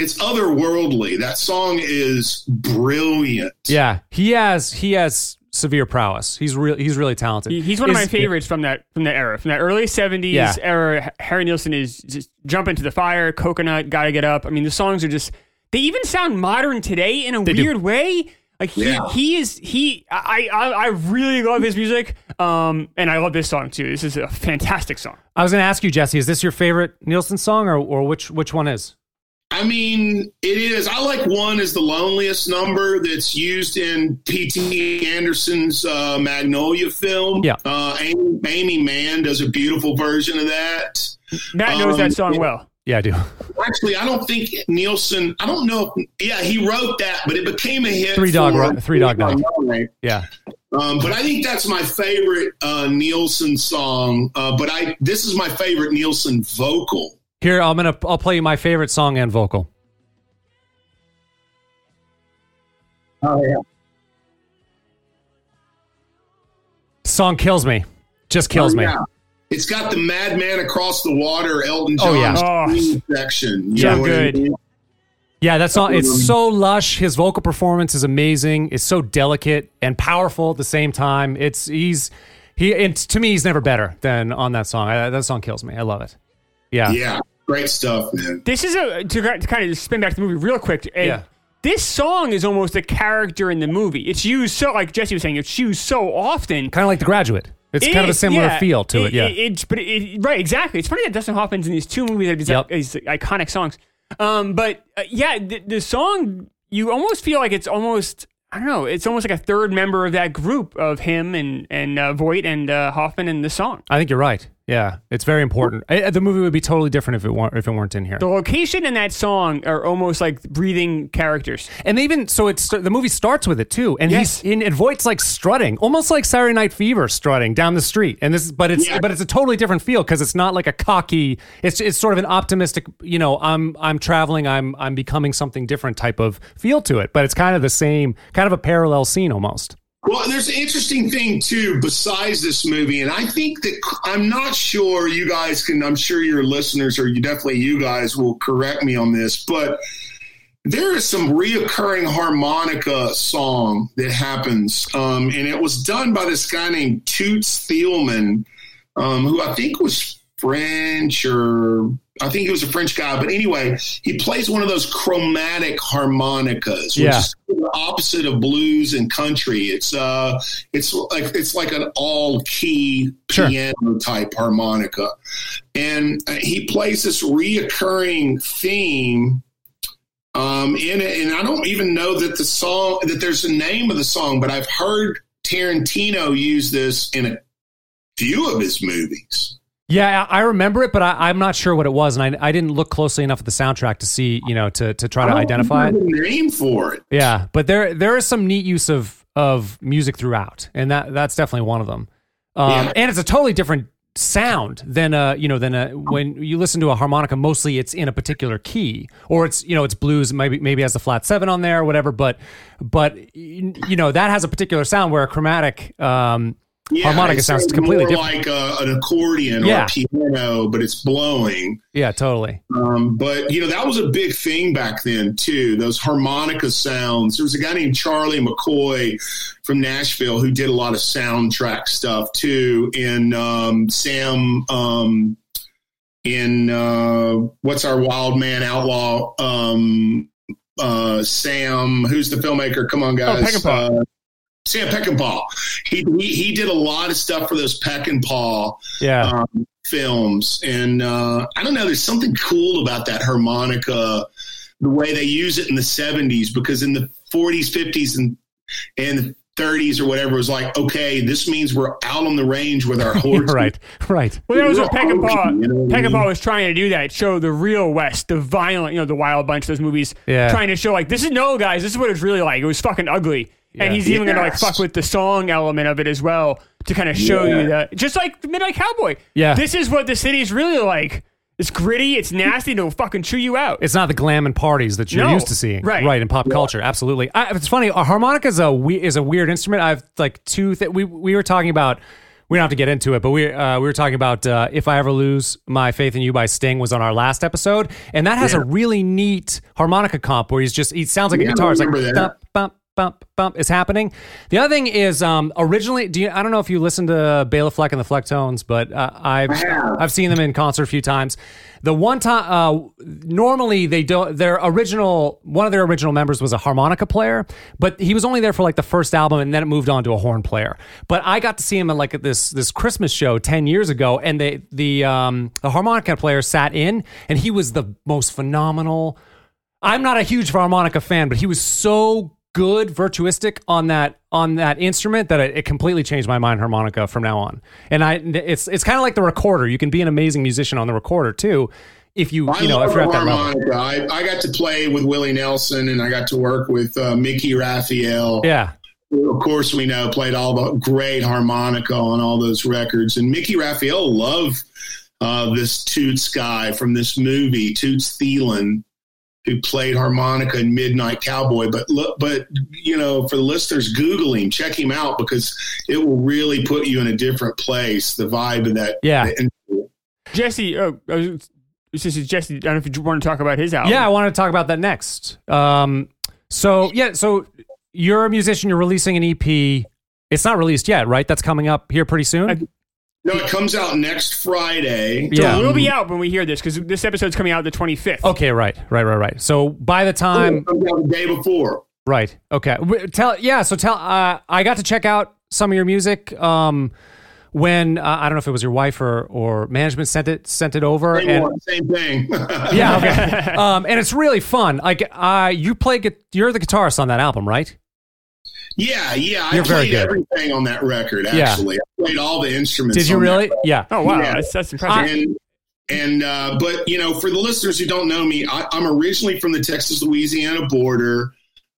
it's otherworldly. That song is brilliant. yeah. He has he has severe prowess. He's real. He's really talented. He- He's one of my favorites from that from that era, from that early '70s Yeah. era. Harry Nilsson is just jump into the fire, coconut, gotta get up. I mean, the songs are just they even sound modern today in a They do. weird way. Like he, Yeah. he is he I, I I really love his music, um, and I love this song too. This is a fantastic song. I was going to ask you, Jesse, is this your favorite Nilsson song, or or which which one is? I mean, it is. I like one is the loneliest number that's used in P.T. Anderson's uh, Magnolia film. Yeah. Uh, Amy, Amy Mann does a beautiful version of that. Matt knows Um, that song well. Yeah, I do. Actually, I don't think Nilsson. I don't know. If, yeah, he wrote that, but it became a hit. Three Dog for- Three Dog Night. Night. Yeah. Um, but I think that's my favorite uh, Nilsson song. Uh, but I this is my favorite Nilsson vocal. Here, I'm gonna I'll play you my favorite song and vocal. Oh yeah. song kills me. Just kills Oh, me. It's got the Madman Across the Water, Elton John Oh, John yeah. Oh. section. You So know I good. mean? Yeah, that song. Um, It's so lush. His vocal performance is amazing. It's so delicate and powerful at the same time. It's he's he. And to me, he's never better than on that song. I, that song kills me. I love it. Yeah. Yeah, great stuff, man. This is a to, to kind of spin back to the movie real quick. and Yeah. This song is almost a character in the movie. It's used so, like Jesse was saying, it's used so often. Kind of like The Graduate. It's It kind of a similar yeah. feel to it. yeah. it's but it, right, exactly. It's funny that Dustin Hoffman's in these two movies that have these, Yep. these iconic songs. Um, but uh, yeah, the, the song you almost feel like it's almost I don't know. It's almost like a third member of that group of him and and uh, Voight and uh, Hoffman in the song. I think you're right. Yeah, it's very important. I, the movie would be totally different if it weren't if it weren't in here. The location and that song are almost like breathing characters. And even so, it's the movie starts with it too, and Yes. he's in and Voight's like strutting, almost like Saturday Night Fever strutting down the street. And this, but it's Yeah. but it's a totally different feel because it's not like a cocky. It's it's sort of an optimistic. You know, I'm I'm traveling. I'm I'm becoming something different type of feel to it. But it's kind of the same, kind of a parallel scene almost. Well, there's an interesting thing too, besides this movie, and I think that I'm not sure you guys can. I'm sure your listeners, or you definitely you guys, will correct me on this, but there is some reoccurring harmonica song that happens, um, and it was done by this guy named Toots Thielman, um, who I think was French or I think he was a French guy, but anyway, he plays one of those chromatic harmonicas, which Yeah. is the opposite of blues and country. It's uh, it's like it's like an all key Sure. piano type harmonica, and uh, he plays this reoccurring theme um, in it. And I don't even know that the song that there's a name of the song, but I've heard Tarantino use this in a few of his movies. Yeah, I remember it, but I, I'm not sure what it was, and I, I didn't look closely enough at the soundtrack to see, you know, to to try to identify it. name for it. Yeah, but there there is some neat use of of music throughout, and that that's definitely one of them. Um, Yeah. And it's a totally different sound than uh you know than a, when you listen to a harmonica. Mostly, it's in a particular key, or it's you know it's blues. Maybe maybe has the flat seven on there, or whatever. But but you you know that has a particular sound where a chromatic um, harmonica sounds completely more different. like a, an accordion Yeah. or a piano, but it's blowing. yeah, totally. Um, but you know that was a big thing back then too. Those harmonica sounds. There was a guy named Charlie McCoy from Nashville who did a lot of soundtrack stuff too. In um, Sam, um, in uh, what's our Wild Man Outlaw? Um, uh, Sam, who's the filmmaker? Come on, guys. Peckinpah. Sam Peckinpah. He, he he did a lot of stuff for those Peckinpah Yeah, um, films. And uh, I don't know, there's something cool about that harmonica, the way they use it in the 70s, because in the 40s, 50s, and, and 30s or whatever, it was like, okay, this means we're out on the range with our horses. right, right. Well, that was what Peckinpah, you know what I Peckinpah mean? was trying to do that, show the real West, the violent, you know, the Wild Bunch, those movies, Yeah. trying to show like this is no guys, this is what it's really like. It was fucking ugly, Yeah. and he's even gonna like fuck with the song element of it as well to kind of show Yeah. you that, just like Midnight Cowboy. Yeah. this is what the city's really like. It's gritty, it's nasty, and it'll fucking chew you out. It's not the glam and parties that you're No. used to seeing, Right. Right in pop culture, absolutely. I, it's funny. A harmonica is a we, is a weird instrument. I've like two. Th- we we were talking about. We don't have to get into it, but we uh, we were talking about uh, if I ever lose my faith in you by Sting was on our last episode, and that has a really neat harmonica comp where he's just he sounds like Yeah, a I guitar. It's like that. bump bump bump bump is happening. The other thing is um, originally, do you, I don't know if you listened to Bela Fleck and the Flecktones, but uh, I've. I've seen them in concert a few times. The one time, uh, normally they don't. Their original, one of their original members was a harmonica player, but he was only there for like the first album, and then it moved on to a horn player. But I got to see him at like this this Christmas show ten years ago, and they the um, the harmonica player sat in, and he was the most phenomenal. I'm not a huge harmonica fan, but he was so good virtuistic on that on that instrument that it, it completely changed my mind harmonica from now on. And I it's it's kind of like the recorder. You can be an amazing musician on the recorder too if you I you know if you're at that level. I, I got to play with Willie Nelson and I got to work with uh, Mickey Raphael. Yeah. of course, we know played all the great harmonica on all those records. And Mickey Raphael loved uh, this Toots guy from this movie, Toots Thielen. Who played harmonica in Midnight Cowboy. But look, but you know, for the listeners, Google him, check him out because it will really put you in a different place. The vibe of that, Yeah. the- Jesse, oh, I was- this is Jesse. I don't know if you want to talk about his album. Yeah, I want to talk about that next. Um, so yeah, so you're a musician. You're releasing an EP. It's not released yet, right? That's coming up here pretty soon. I- no, it comes out next Friday. Yeah. It will be out when we hear this because this episode's coming out the 25th. okay, right, right, right, right. So by the time, It comes out the day before. right, okay, tell yeah. So tell. Uh, I got to check out some of your music. Um, when uh, I don't know if it was your wife or or management sent it sent it over. Same, and, one, same thing. yeah, okay. um, and it's really fun. Like, uh, you play. gu- You're the guitarist on that album, right? Yeah, yeah. I You're very played everything on that record. Yeah. Actually, I played all the instruments. Did you really? Yeah. Oh wow, Yeah. that's that's impressive. and and uh, but you know for the listeners who don't know me I, i'm originally from the texas louisiana border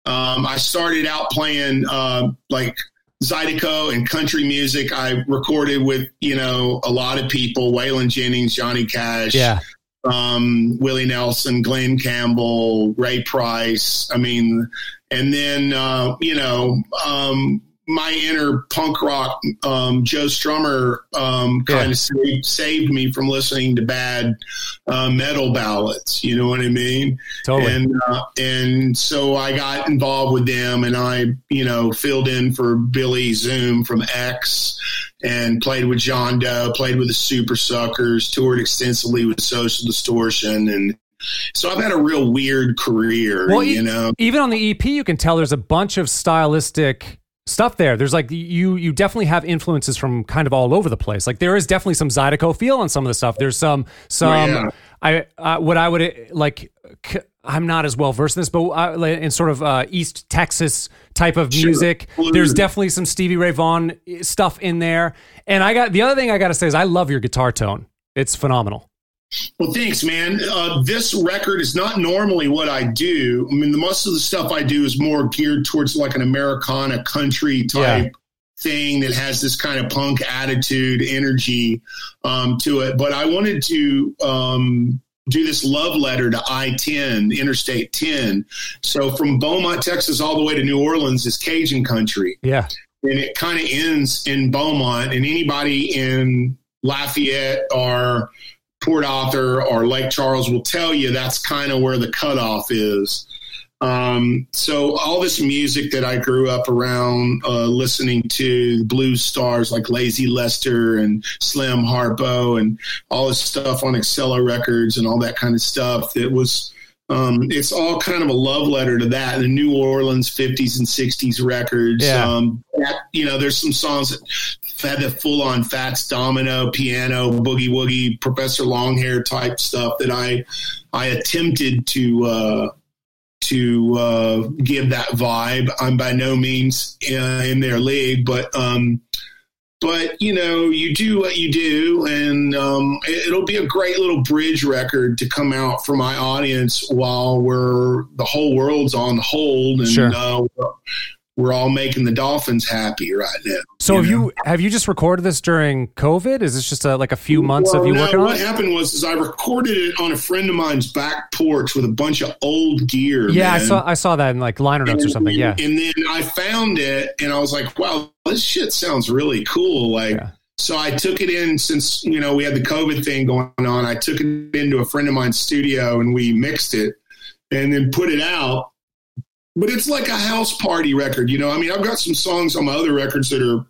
um, i started out playing uh, like zydeco and country music i recorded with you know a lot of people waylon jennings johnny cash Yeah. um, Willie Nelson, Glen Campbell, Ray Price. I mean, and then uh, you know, um, my inner punk rock um, Joe Strummer um, kind Yeah. of saved, saved me from listening to bad uh, metal ballads. You know what I mean? Totally. And uh, and so I got involved with them, and I you know filled in for Billy Zoom from X, and played with John Doe, played with the Super Suckers, toured extensively with Social Distortion, and so I've had a real weird career. Well, you know, even on the EP, you can tell there's a bunch of stylistic stuff there. There's like you you definitely have influences from kind of all over the place. Like there is definitely some Zydeco feel on some of the stuff. There's some some Yeah. I uh, what I would like. c- I'm not as well versed in this, but uh, in sort of uh, East Texas type of music, Blues. there's definitely some Stevie Ray Vaughan uh, stuff in there. And I got the other thing I got to say is I love your guitar tone. It's phenomenal. Well, thanks, man. Uh, this record is not normally what I do. I mean, the most of the stuff I do is more geared towards like an Americana country type thing that has this kind of punk attitude, energy um, to it. But I wanted to um, do this love letter to I 10, Interstate 10. So from Beaumont, Texas, all the way to New Orleans is Cajun country Yeah. and it kind of ends in Beaumont. And anybody in Lafayette or Port Arthur or Lake Charles will tell you that's kind of where the cutoff is. Um, so all this music that I grew up around uh, listening to, blues stars like Lazy Lester and Slim Harpo, and all this stuff on Excello Records and all that kind of stuff. That was um, it's all kind of a love letter to that. The New Orleans 50s and 60s records. Yeah. Um, that, you know, there's some songs that had the full on Fats Domino, piano, boogie woogie, Professor Longhair type stuff that I I attempted to uh, to uh, give that vibe. I'm by no means uh, in their league, but um, but you know, you do what you do, and um, it, it'll be a great little bridge record to come out for my audience while we're the whole world's on hold, and Sure. We're all making the Dolphins happy right now. So have know? you have you just recorded this during COVID? Is this just a, like a few months Well, of you no, working on what happened was is I recorded it on a friend of mine's back porch with a bunch of old gear. Yeah, I saw I saw that in like liner notes or And- something. Yeah. And then I found it and I was like, wow, this shit sounds really cool. Like, Yeah. so I took it in since, you know, we had the COVID thing going on. I took it into a friend of mine's studio and we mixed it and then put it out. But it's like a house party record, you know. I mean, I've got some songs on my other records that are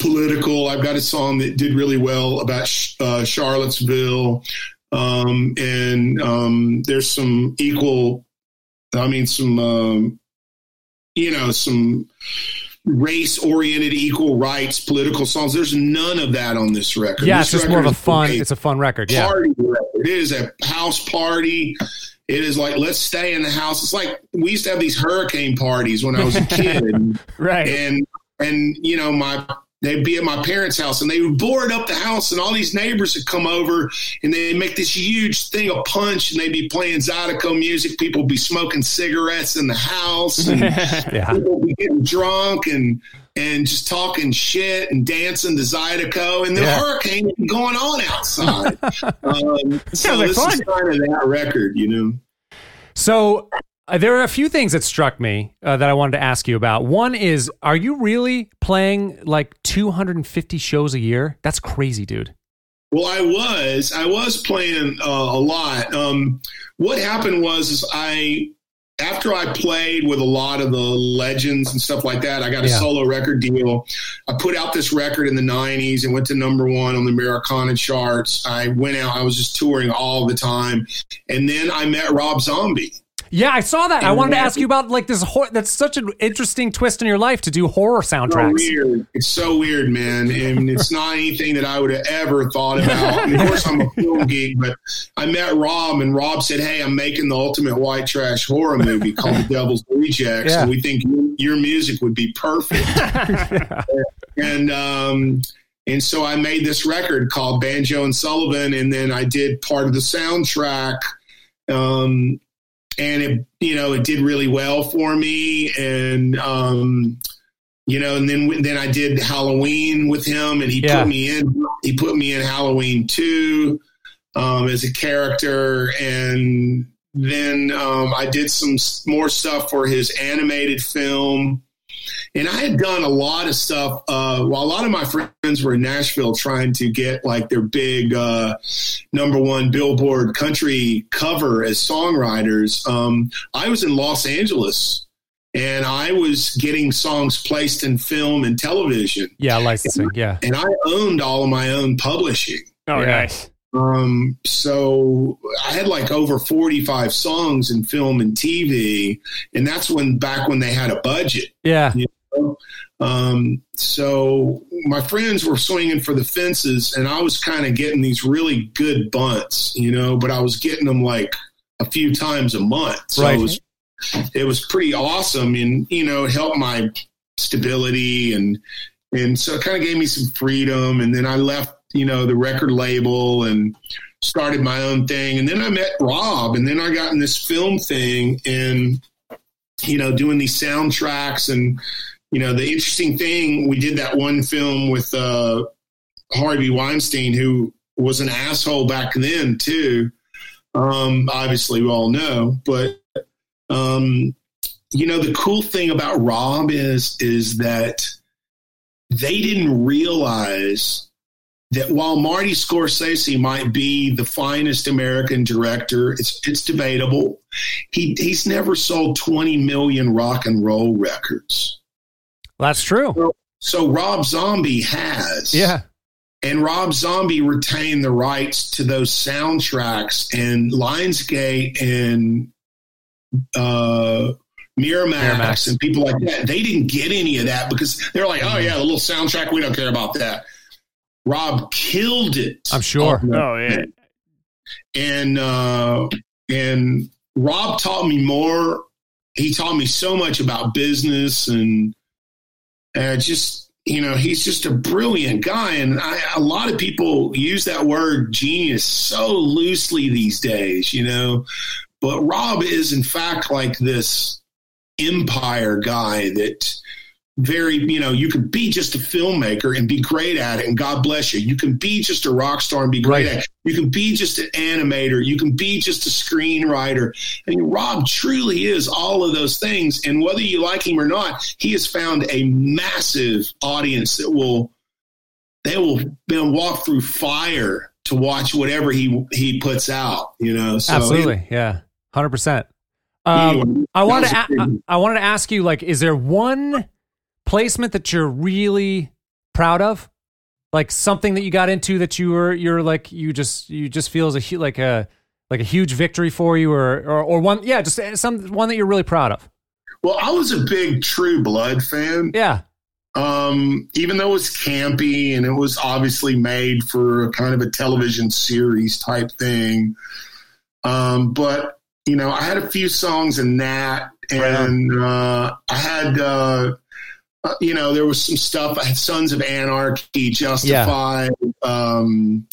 political. I've got a song that did really well about uh, Charlottesville, um, and um, there's some equal. I mean, some um, you know some race oriented equal rights political songs. There's none of that on this record. Yeah, This it's just more of a fun. a It's a fun record. Yeah. party record. It is a house party. It is like let's stay in the house. It's like we used to have these hurricane parties when I was a kid, Right. and and you know my they'd be at my parents' house and they would board up the house and all these neighbors would come over and they'd make this huge thing of punch and they'd be playing Zydeco music. People would be smoking cigarettes in the house and Yeah. people would be getting drunk and and just talking shit and dancing to Zydeco and the Yeah. hurricane going on outside. um, so like this is kind of that record, you know. So uh, there are a few things that struck me uh, that I wanted to ask you about. One is, are you really playing like 250 shows a year? That's crazy, dude. Well, I was, I was playing uh, a lot. Um, what happened was, is I, after I played with a lot of the legends and stuff like that, I got a Yeah. solo record deal. I put out this record in the '90s and went to number one on the Americana charts. I went out, I was just touring all the time, and then I met Rob Zombie. Yeah, I saw that. I And wanted to ask you about like this. Hor- that's such an interesting twist in your life to do horror so soundtracks. weird. It's so weird, man. And it's not anything that I would have ever thought about. And of course, I'm a film geek, but I met Rob, and Rob said, Hey, I'm making the ultimate white trash horror movie called The Devil's Rejects. Yeah. And we think your- your music would be perfect. and, um, and so I made this record called Banjo and Sullivan, and then I did part of the soundtrack. Um, and it, you know, it did really well for me. And, um, you know, and then then I did Halloween with him, and he Yeah. put me in. He put me in Halloween two um, as a character, and then um, I did some more stuff for his animated film. And I had done a lot of stuff. Uh, while a lot of my friends were in Nashville trying to get like their big uh, number one Billboard country cover as songwriters, um, I was in Los Angeles and I was getting songs placed in film and television. Yeah, licensing. Yeah. And I owned all of my own publishing. Oh, Yeah. nice. Um, so I had like over 45 songs in film and TV. And that's when, back when they had a budget. Yeah. Um, so my friends were swinging for the fences, and I was kind of getting these really good bunts, you know, but I was getting them like a few times a month. So Right. it was it was pretty awesome, and you know, it helped my stability, and and so it kind of gave me some freedom. And then I left, you know, the record label and started my own thing. And then I met Rob, and then I got in this film thing, and you know, doing these soundtracks and you know, the interesting thing, we did that one film with uh, Harvey Weinstein, who was an asshole back then too. Um, obviously, we all know, but um, you know, the cool thing about Rob is is that they didn't realize that while Marty Scorsese might be the finest American director, it's it's debatable. He he's never sold 20 million rock and roll records. That's true. So Rob Zombie has. Yeah. And Rob Zombie retained the rights to those soundtracks and Lionsgate and uh, Miramax, Miramax. and people like that. They didn't get any of that because they're like, oh, yeah, the little soundtrack, we don't care about that. Rob killed it. I'm sure. Oh, yeah. and uh, and Rob taught me more. He taught me so much about business and uh, just you know he's just a brilliant guy. And I, a lot of people use that word genius so loosely these days, you know. But Rob is in fact like this empire guy that very, you know, you can be just a filmmaker and be great at it, and God bless you. You can be just a rock star and be great Right. at it. You can be just an animator. You can be just a screenwriter. I mean, Rob truly is all of those things. And whether you like him or not, he has found a massive audience that will they will they'll walk through fire to watch whatever he he puts out. You know, so Absolutely. Yeah. 100%. Um, Anyway, I wanted to a I wanted to ask you like is there one placement that you're really proud of? Like something that you got into that you were you're like you just you just feel as a like a like a huge victory for you or or, or one yeah, just some one that you're really proud of. well, I was a big True Blood fan. Yeah. um, even though it was campy and it was obviously made for a kind of a television series type thing. Um, but you know, I had a few songs in that, and uh, I had, uh, uh, you know, there was some stuff. Sons of Anarchy, Justified. Um,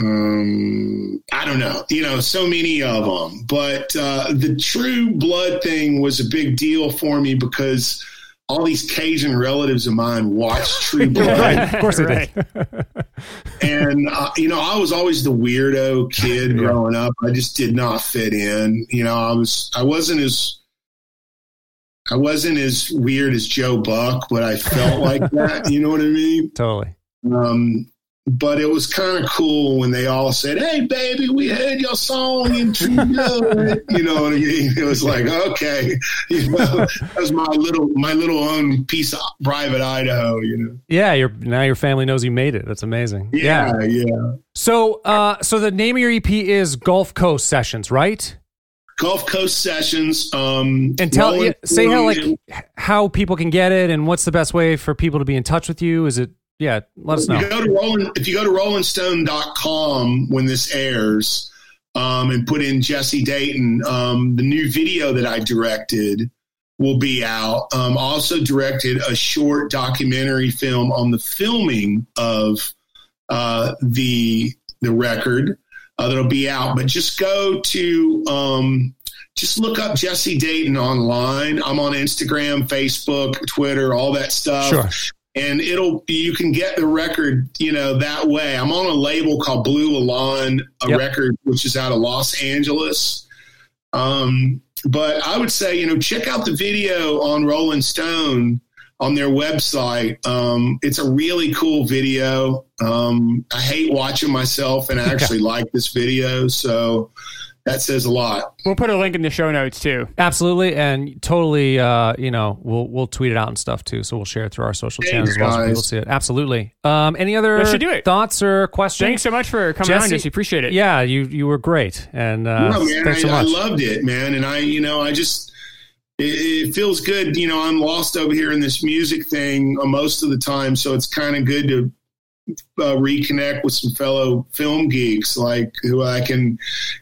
um, I don't know, you know, so many of them. But uh, the True Blood thing was a big deal for me because all these Cajun relatives of mine watched True Blood. right, of course they Right. did. and uh, you know, I was always the weirdo kid growing up. I just did not fit in. You know, I was I wasn't as I wasn't as weird as Joe Buck, but I felt like that. You know what I mean? totally. Um, but it was kind of cool when they all said, "Hey, baby, we heard your song in True you know what I mean? It was like, okay, you know, that was my little my little own piece of private Idaho. You know? Yeah, your now your family knows you made it. That's amazing. Yeah, yeah. So, uh, so the name of your EP is Gulf Coast Sessions, right? Gulf Coast Sessions. Um, And tell Rolling say how like how people can get it and what's the best way for people to be in touch with you? Is it yeah? Let us If you go to Rolling, if you go to rollingstone.com when this airs, um, and put in Jesse Dayton, um, the new video that I directed will be out. Um, also directed a short documentary film on the filming of uh, the the record uh, that'll be out. But just go to um, just look up Jesse Dayton online. I'm on Instagram, Facebook, Twitter, all that stuff Sure. and it'll you can get the record you know that way i'm on a label called Blue Élan, a Yep. record which is out of los angeles um, but i would say you know check out the video on rolling stone on their website um, it's a really cool video um, i hate watching myself and i actually like this video so that says a lot We'll put a link in the show notes too. Absolutely, and totally. Uh, you know, we'll we'll tweet it out and stuff too. So we'll share it through our social channels Thanks, as well, so guys. people see it. Absolutely. Um, any other That should do it. thoughts or questions? Thanks so much for coming on, Jesse- Jesse. Appreciate it. Yeah, you you were great, and uh, no, man, thanks so I, I loved it, man. And I, you know, I just, it, it feels good. You know, I'm lost over here in this music thing uh, most of the time. So it's kind of good to uh, reconnect with some fellow film geeks like who I can,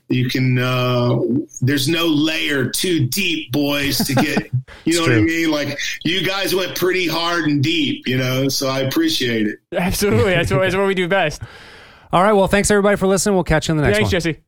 you can, uh, there's no layer too deep, boys, to get, you know what I mean? Like you guys went pretty hard and deep, you know, so I appreciate it. Absolutely. That's what, that's what we do best. All right, well, thanks everybody for listening. We'll catch you in the next Thanks, one. Jesse.